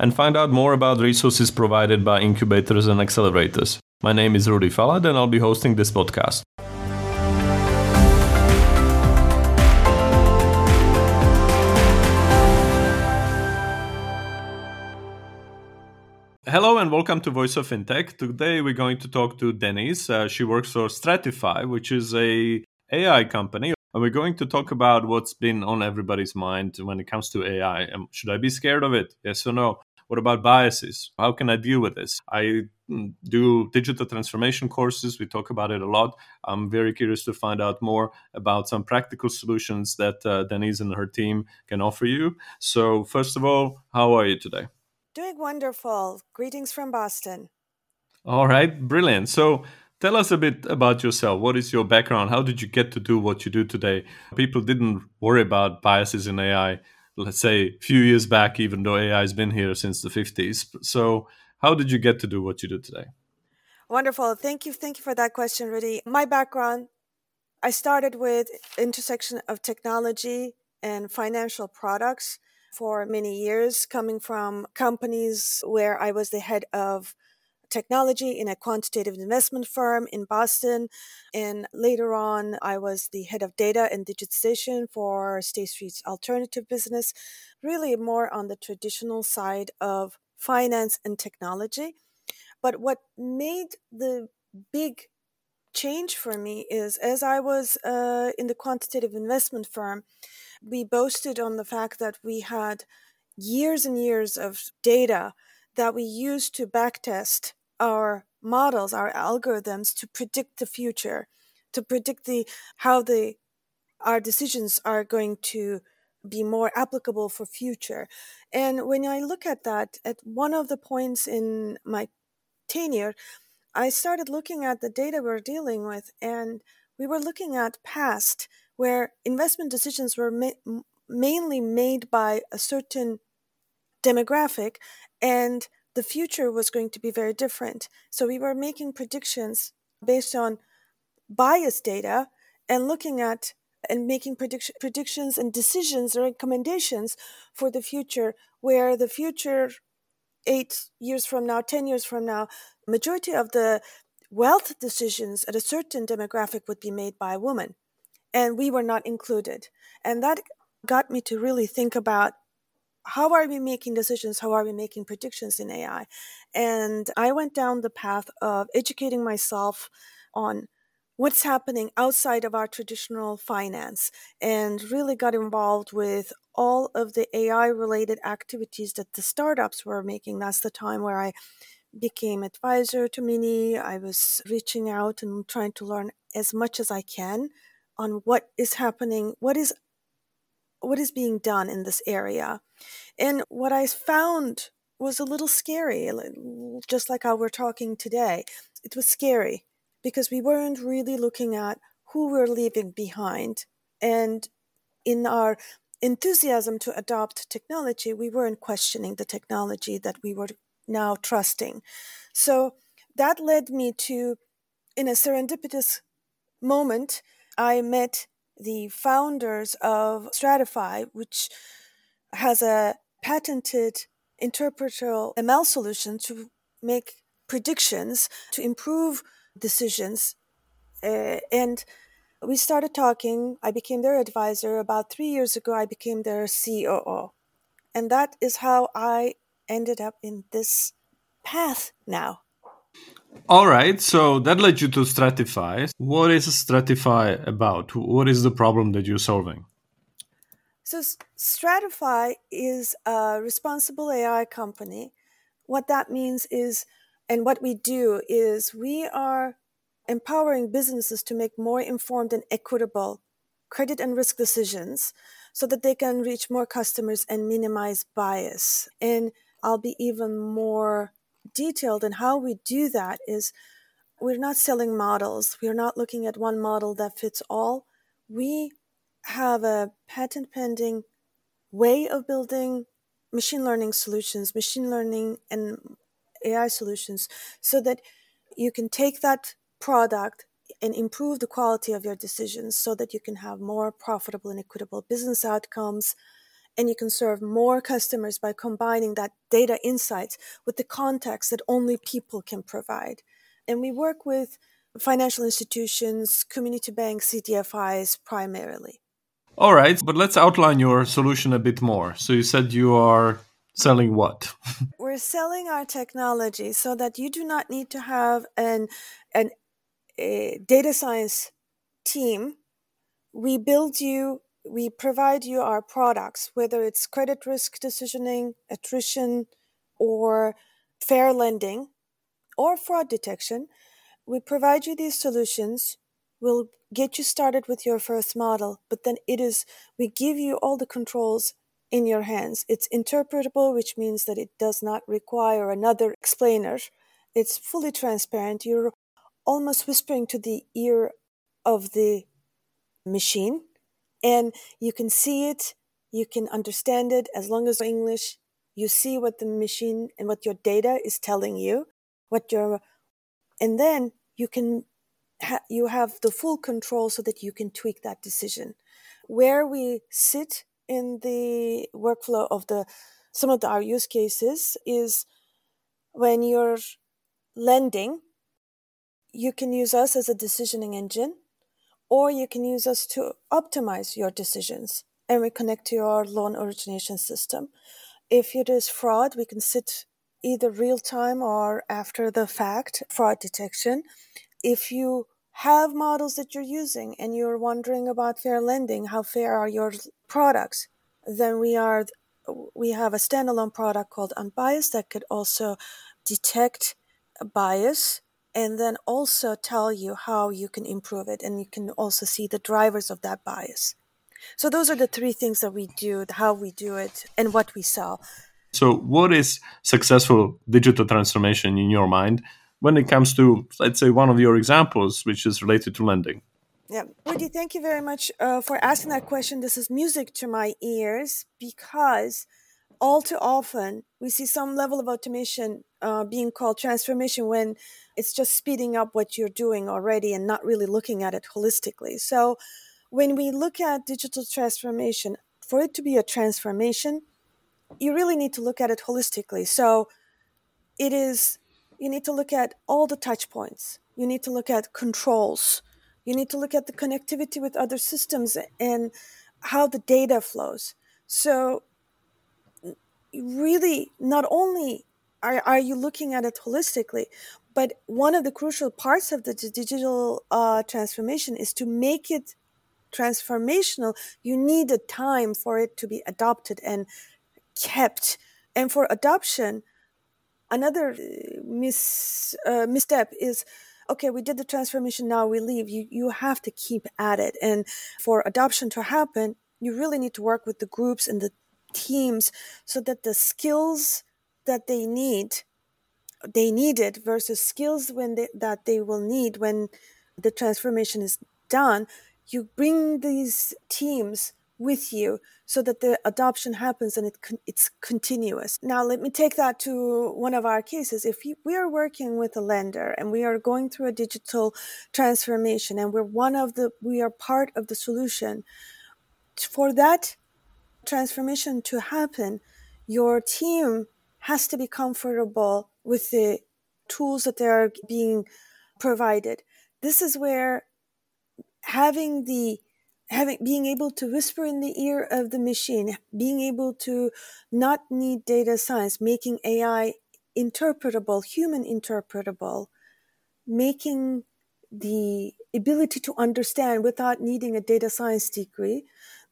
and find out more about resources provided by incubators and accelerators. My name is Rudy Falat, and I'll be hosting this podcast. Hello and welcome to Voice of Fintech. Today we're going to talk to Deniz. Uh, she works for Stratyfy, which is a AI company, and we're going to talk about what's been on everybody's mind when it comes to AI. Um, should I be scared of it? Yes or no? What about biases? How can I deal with this? I mm, do digital transformation courses. We talk about it a lot. I'm very curious to find out more about some practical solutions that uh, Deniz and her team can offer you. So, first of all, how are you today? Doing wonderful. Greetings from Boston. All right, brilliant. So tell us a bit about yourself. What is your background? How did you get to do what you do today? People didn't worry about biases in AI, let's say a few years back, even though AI has been here since the 50s. So how did you get to do what you do today? Wonderful. Thank you. Thank you for that question, Rudy. My background, I started with intersection of technology and financial products for many years, coming from companies where I was the head of technology in a quantitative investment firm in Boston. And later on, I was the head of data and digitization for State Street's alternative business, really more on the traditional side of finance and technology. But what made the big change for me is as I was uh, in the quantitative investment firm, we boasted on the fact that we had years and years of data that we used to backtest our models, our algorithms to predict the future, to predict the how the our decisions are going to be more applicable for future. And when I look at that, at one of the points in my tenure, I started looking at the data we're dealing with, and we were looking at past where investment decisions were ma- mainly made by a certain demographic and the future was going to be very different. So we were making predictions based on bias data and looking at and making prediction, predictions and decisions or recommendations for the future where the future 8 years from now 10 years from now majority of the wealth decisions at a certain demographic would be made by a woman and we were not included. And that got me to really think about how are we making decisions? How are we making predictions in AI? And I went down the path of educating myself on what's happening outside of our traditional finance and really got involved with all of the AI related activities that the startups were making. That's the time where I became advisor to many. I was reaching out and trying to learn as much as I can on what is happening, what is what is being done in this area. And what I found was a little scary, just like how we're talking today. It was scary because we weren't really looking at who we're leaving behind. And in our enthusiasm to adopt technology, we weren't questioning the technology that we were now trusting. So that led me to, in a serendipitous moment, I met the founders of Stratyfy, which has a patented interpreter ML solution to make predictions to improve decisions. Uh, and we started talking. I became their advisor. About three years ago, I became their COO. And that is how I ended up in this path now. All right, so that led you to Stratyfy. What is Stratyfy about? What is the problem that you're solving? So, Stratyfy is a responsible AI company. What that means is, and what we do is, we are empowering businesses to make more informed and equitable credit and risk decisions so that they can reach more customers and minimize bias. And I'll be even more detailed. And how we do that is we're not selling models. We're not looking at one model that fits all. We have a patent pending way of building machine learning solutions, machine learning and AI solutions, so that you can take that product and improve the quality of your decisions so that you can have more profitable and equitable business outcomes and you can serve more customers by combining that data insights with the context that only people can provide. And we work with financial institutions, community banks, CDFIs primarily. All right, but let's outline your solution a bit more. So you said you are selling what? We're selling our technology so that you do not need to have an an a data science team. We build you, we provide you our products, whether it's credit risk decisioning, attrition, or fair lending, or fraud detection. We provide you these solutions. We'll get you started with your first model, but then it is, we give you all the controls in your hands. It's interpretable, which means that it does not require another explainer. It's fully transparent. You're almost whispering to the ear of the machine, and you can see it, you can understand it as long as English. You see what the machine and what your data is telling you, what your, and then you can ha- you have the full control so that you can tweak that decision. Where we sit in the workflow of the some of the, our use cases is when you're lending, you can use us as a decisioning engine, or you can use us to optimize your decisions and we connect to your loan origination system. If it is fraud, we can sit either real time or after the fact fraud detection if you have models that you're using and you're wondering about fair lending, how fair are your products, then we are we have a standalone product called Unbiased that could also detect bias and then also tell you how you can improve it and you can also see the drivers of that bias. So those are the three things that we do, how we do it and what we sell. So what is successful digital transformation in your mind? when it comes to, let's say, one of your examples, which is related to lending? Yeah, Woody, thank you very much uh, for asking that question. This is music to my ears because all too often we see some level of automation uh, being called transformation when it's just speeding up what you're doing already and not really looking at it holistically. So, when we look at digital transformation, for it to be a transformation, you really need to look at it holistically. So, it is you need to look at all the touch points. You need to look at controls. You need to look at the connectivity with other systems and how the data flows. So, really, not only are, are you looking at it holistically, but one of the crucial parts of the digital uh, transformation is to make it transformational. You need a time for it to be adopted and kept. And for adoption, another uh, mis, uh, misstep is okay we did the transformation now we leave you you have to keep at it and for adoption to happen you really need to work with the groups and the teams so that the skills that they need they need it versus skills when they, that they will need when the transformation is done you bring these teams with you so that the adoption happens and it it's continuous. Now, let me take that to one of our cases. If we are working with a lender and we are going through a digital transformation and we're one of the, we are part of the solution, for that transformation to happen, your team has to be comfortable with the tools that they're being provided. This is where having the having being able to whisper in the ear of the machine being able to not need data science making ai interpretable human interpretable making the ability to understand without needing a data science degree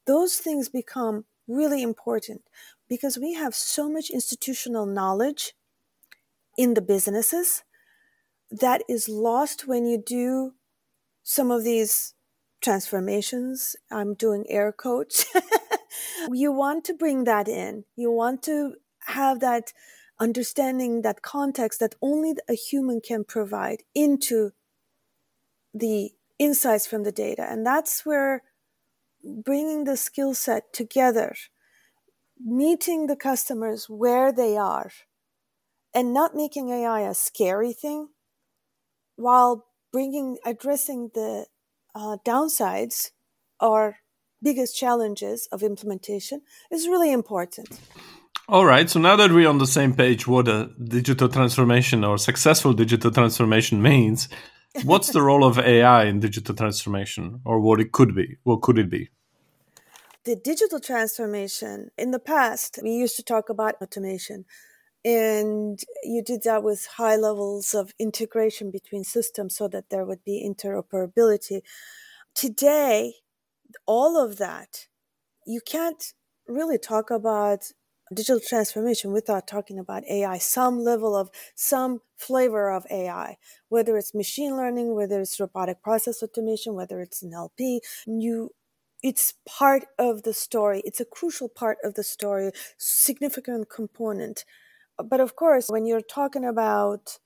those things become really important because we have so much institutional knowledge in the businesses that is lost when you do some of these transformations. I'm doing air quotes. you want to bring that in. You want to have that understanding that context that only a human can provide into the insights from the data. And that's where bringing the skill set together, meeting the customers where they are, and not making AI a scary thing while bringing addressing the uh, downsides or biggest challenges of implementation is really important. All right. So now that we're on the same page, what a digital transformation or successful digital transformation means, what's the role of AI in digital transformation or what it could be? What could it be? The digital transformation in the past, we used to talk about automation. And you did that with high levels of integration between systems so that there would be interoperability. Today, all of that, you can't really talk about digital transformation without talking about AI, some level of, some flavor of AI, whether it's machine learning, whether it's robotic process automation, whether it's NLP, you, it's part of the story. It's a crucial part of the story, significant component. But of course, when you're talking about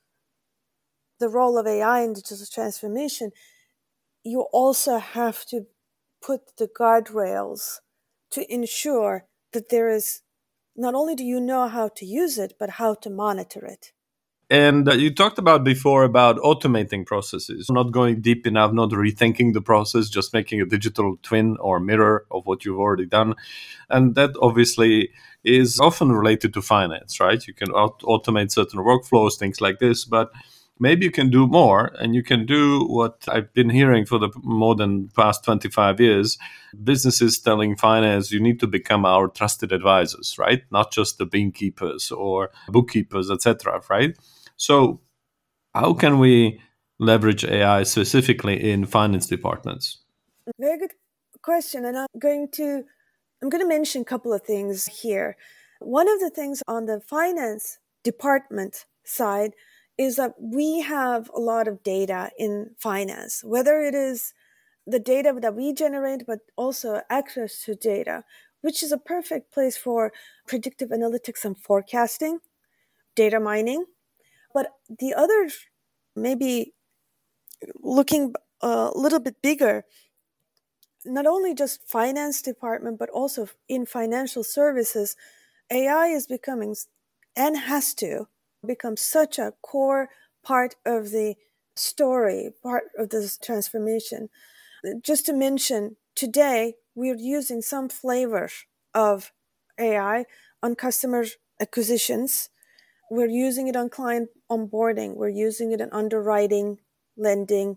the role of AI in digital transformation, you also have to put the guardrails to ensure that there is not only do you know how to use it, but how to monitor it. And uh, you talked about before about automating processes, not going deep enough, not rethinking the process, just making a digital twin or mirror of what you've already done. And that obviously is often related to finance, right? You can automate certain workflows, things like this, but maybe you can do more and you can do what I've been hearing for the more than past 25 years. Businesses telling finance, you need to become our trusted advisors, right? Not just the bean keepers or bookkeepers, etc., right? So how can we leverage AI specifically in finance departments? Very good question. And I'm going to I'm going to mention a couple of things here. One of the things on the finance department side is that we have a lot of data in finance, whether it is the data that we generate, but also access to data, which is a perfect place for predictive analytics and forecasting, data mining. But the other, maybe looking a little bit bigger, not only just finance department, but also in financial services, AI is becoming and has to become such a core part of the story, part of this transformation. Just to mention, today we're using some flavor of AI on customer acquisitions. We're using it on client onboarding. We're using it in underwriting, lending.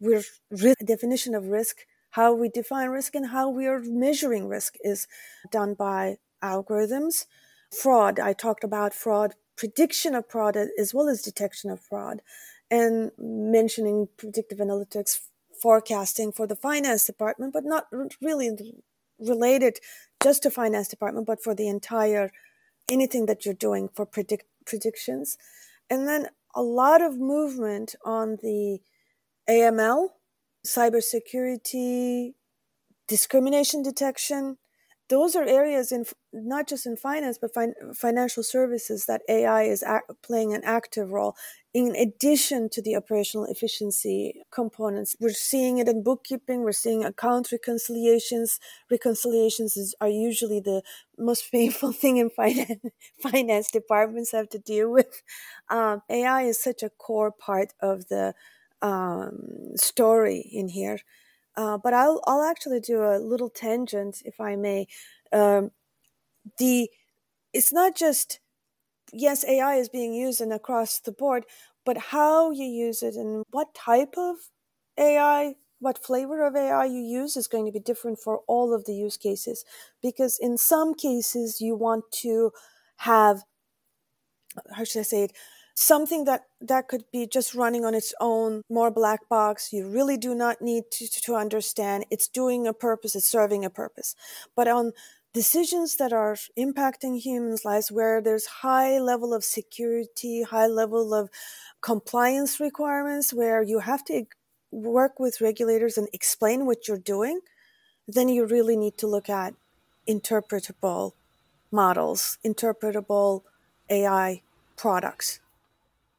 We're risk, definition of risk, how we define risk and how we are measuring risk is done by algorithms. Fraud, I talked about fraud prediction of fraud as well as detection of fraud, and mentioning predictive analytics forecasting for the finance department, but not really related just to finance department, but for the entire anything that you're doing for predict predictions. And then a lot of movement on the AML, cybersecurity, discrimination detection, those are areas in not just in finance but fin- financial services that AI is playing an active role in addition to the operational efficiency components. We're seeing it in bookkeeping. We're seeing account reconciliations. Reconciliations is, are usually the most painful thing in finance. finance departments have to deal with. Um, AI is such a core part of the um, story in here. Uh, but I'll I'll actually do a little tangent, if I may. Um, the it's not just yes, AI is being used and across the board, but how you use it and what type of AI, what flavor of AI you use is going to be different for all of the use cases. Because in some cases, you want to have how should I say it? something that that could be just running on its own more black box you really do not need to, to understand it's doing a purpose it's serving a purpose but on decisions that are impacting humans lives where there's high level of security high level of compliance requirements where you have to work with regulators and explain what you're doing then you really need to look at interpretable models interpretable ai products.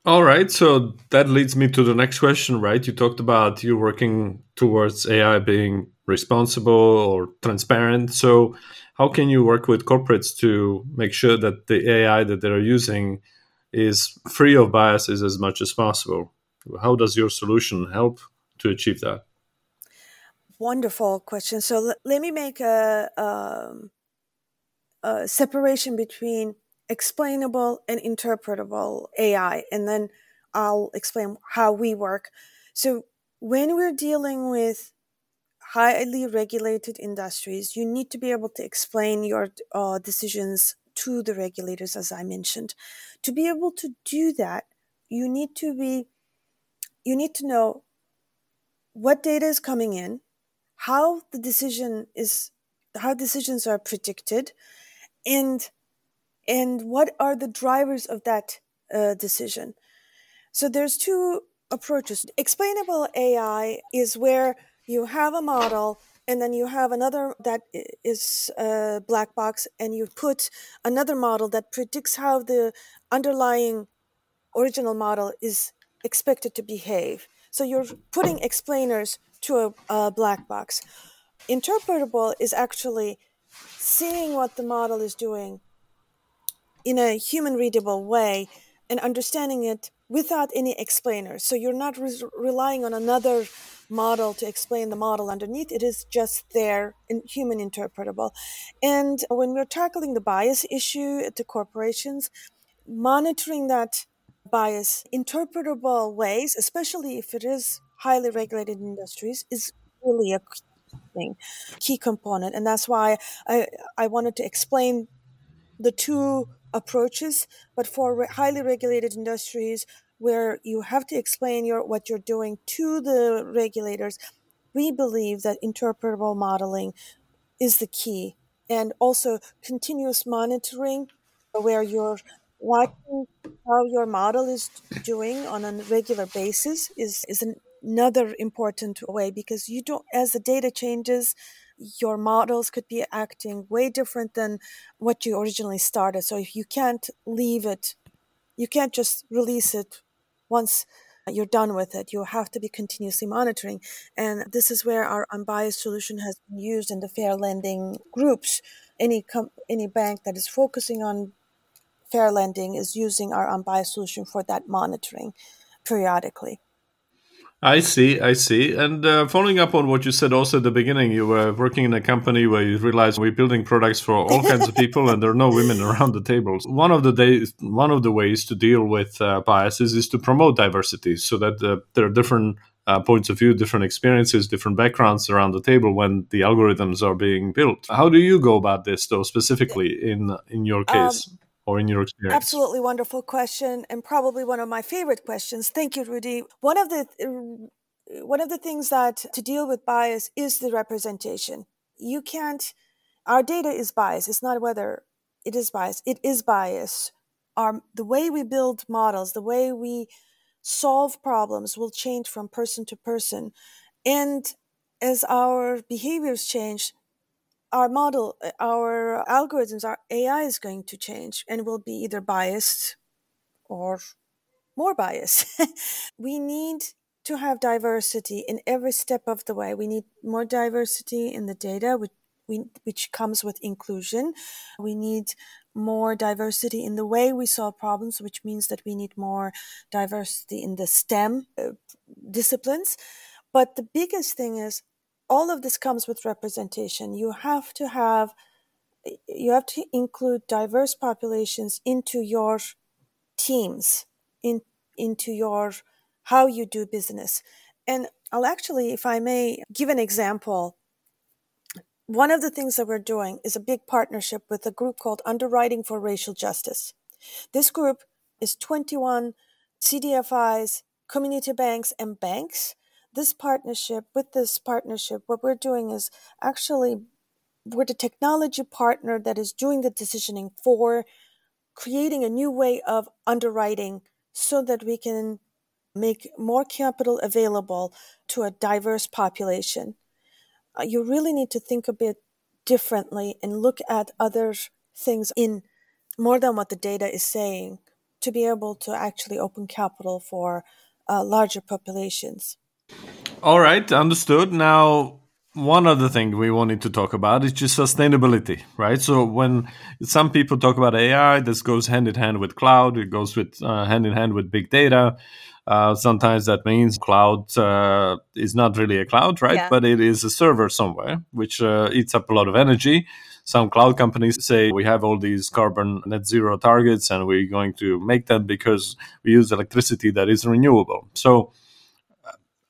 All right. So that leads me to the next question, right? You talked about you working towards AI being responsible or transparent. So, how can you work with corporates to make sure that the AI that they're using is free of biases as much as possible? How does your solution help to achieve that? Wonderful question. So, l- let me make a, um, a separation between explainable and interpretable AI. And then I'll explain how we work. So, when we're dealing with highly regulated industries, you need to be able to explain your uh, decisions to the regulators, as I mentioned. To be able to do that, you need to be, you need to know what data is coming in, how the decision is, how decisions are predicted, and and what are the drivers of that uh, decision so there's two approaches explainable ai is where you have a model and then you have another that is a black box and you put another model that predicts how the underlying original model is expected to behave. So you're putting explainers to a, a black box. Interpretable is actually seeing what the model is doing in a human readable way and understanding it without any explainers. So you're not re- relying on another model to explain the model underneath. It is just there in human interpretable. And when we're tackling the bias issue at the corporations, monitoring that bias interpretable ways, especially if it is highly regulated industries, is really a thing, key component. And that's why I, I wanted to explain the two approaches, but for re- highly regulated industries where you have to explain your what you're doing to the regulators, we believe that interpretable modeling is the key, and also continuous monitoring, where you're watching how your model is doing on a regular basis is is another important way because you don't as the data changes your models could be acting way different than what you originally started. So if you can't leave it, you can't just release it once you're done with it. You have to be continuously monitoring. And this is where our unbiased solution has been used in the fair lending groups. Any com- any bank that is focusing on fair lending is using our unbiased solution for that monitoring periodically. I see, I see. And uh, following up on what you said also at the beginning, you were working in a company where you realized we're building products for all kinds of people, and there are no women around the tables. One of the days, one of the ways to deal with uh, biases is to promote diversity, so that uh, there are different uh, points of view, different experiences, different backgrounds around the table when the algorithms are being built. How do you go about this, though, specifically in in your um, case? Um, or in your experience? Absolutely wonderful question, and probably one of my favorite questions. Thank you, Rudy. One of the uh, one of the things that to deal with bias is the representation. You can't. Our data is biased. It's not whether it is biased. It is biased. Our the way we build models, the way we solve problems will change from person to person, and as our behaviors change, our model, uh, our algorithms, our AI is going to change and will be either biased or more biased. we need to have diversity in every step of the way. We need more diversity in the data, which, we, which comes with inclusion. We need more diversity in the way we solve problems, which means that we need more diversity in the STEM uh, disciplines. But the biggest thing is all of this comes with representation. You have to have you have to include diverse populations into your teams, in into your how you do business. And I'll actually, if I may, give an example. One of the things that we're doing is a big partnership with a group called Underwriting for Racial Justice. This group is 21 CDFIs, community banks, and banks this partnership, with this partnership, what we're doing is actually we're the technology partner that is doing the decisioning for creating a new way of underwriting so that we can make more capital available to a diverse population. Uh, you really need to think a bit differently and look at other things in more than what the data is saying to be able to actually open capital for uh, larger populations. All right, understood. Now, one other thing we wanted to talk about is just sustainability, right? So when some people talk about AI, this goes hand in hand with cloud. It goes with uh, hand in hand with big data. Uh, sometimes that means cloud uh, is not really a cloud, right? Yeah. But it is a server somewhere, which uh, eats up a lot of energy. Some cloud companies say we have all these carbon net zero targets and we're going to make them because we use electricity that is renewable. So,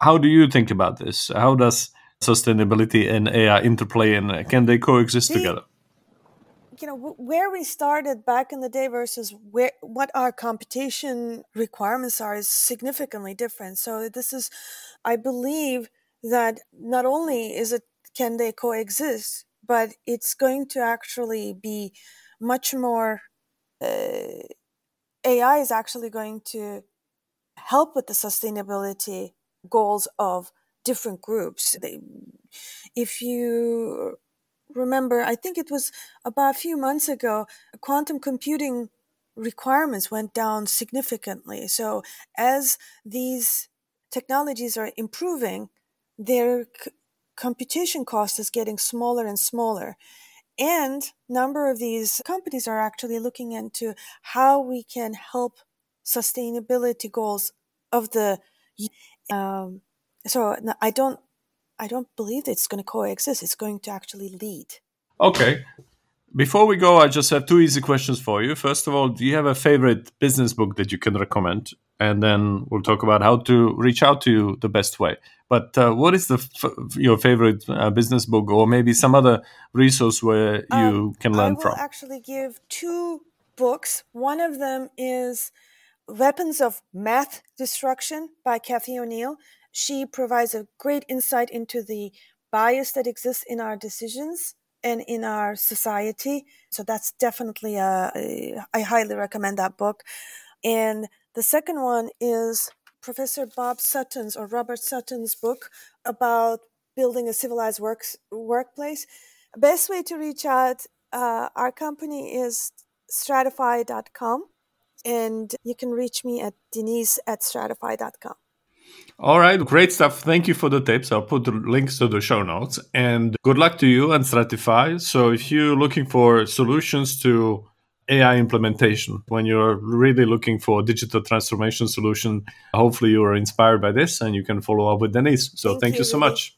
how do you think about this? How does sustainability and AI interplay and can they coexist See, together? You know, where we started back in the day versus where what our computation requirements are is significantly different. So this is, I believe that not only is it can they coexist, but it's going to actually be much more. Uh, AI is actually going to help with the sustainability goals of different groups. They, if you remember, I think it was about a few months ago, quantum computing requirements went down significantly. So as these technologies are improving, their c- computation cost is getting smaller and smaller. And number of these companies are actually looking into how we can help sustainability goals of the um, so I don't I don't believe it's going to coexist. It's going to actually lead. Okay. Before we go, I just have two easy questions for you. First of all, do you have a favorite business book that you can recommend? And then we'll talk about how to reach out to you the best way. But uh, what is the f- your favorite uh, business book, or maybe some other resource where you um, can learn? I will from? actually give two books. One of them is Weapons of Math Destruction by Cathy O'Neil. She provides a great insight into the bias that exists in our decisions and in our society. So that's definitely a, a I highly recommend that book. And the second one is Professor Bob Sutton's or Robert Sutton's book about building a civilized works, workplace. Best way to reach out, uh, our company is stratyfy.com and you can reach me at deniz at stratyfy.com. All right, great stuff. Thank you for the tips. I'll put the links to the show notes and good luck to you and Stratyfy. So, if you're looking for solutions to AI implementation, when you're really looking for digital transformation solution, hopefully you are inspired by this and you can follow up with Deniz. So, thank, thank you, you so much.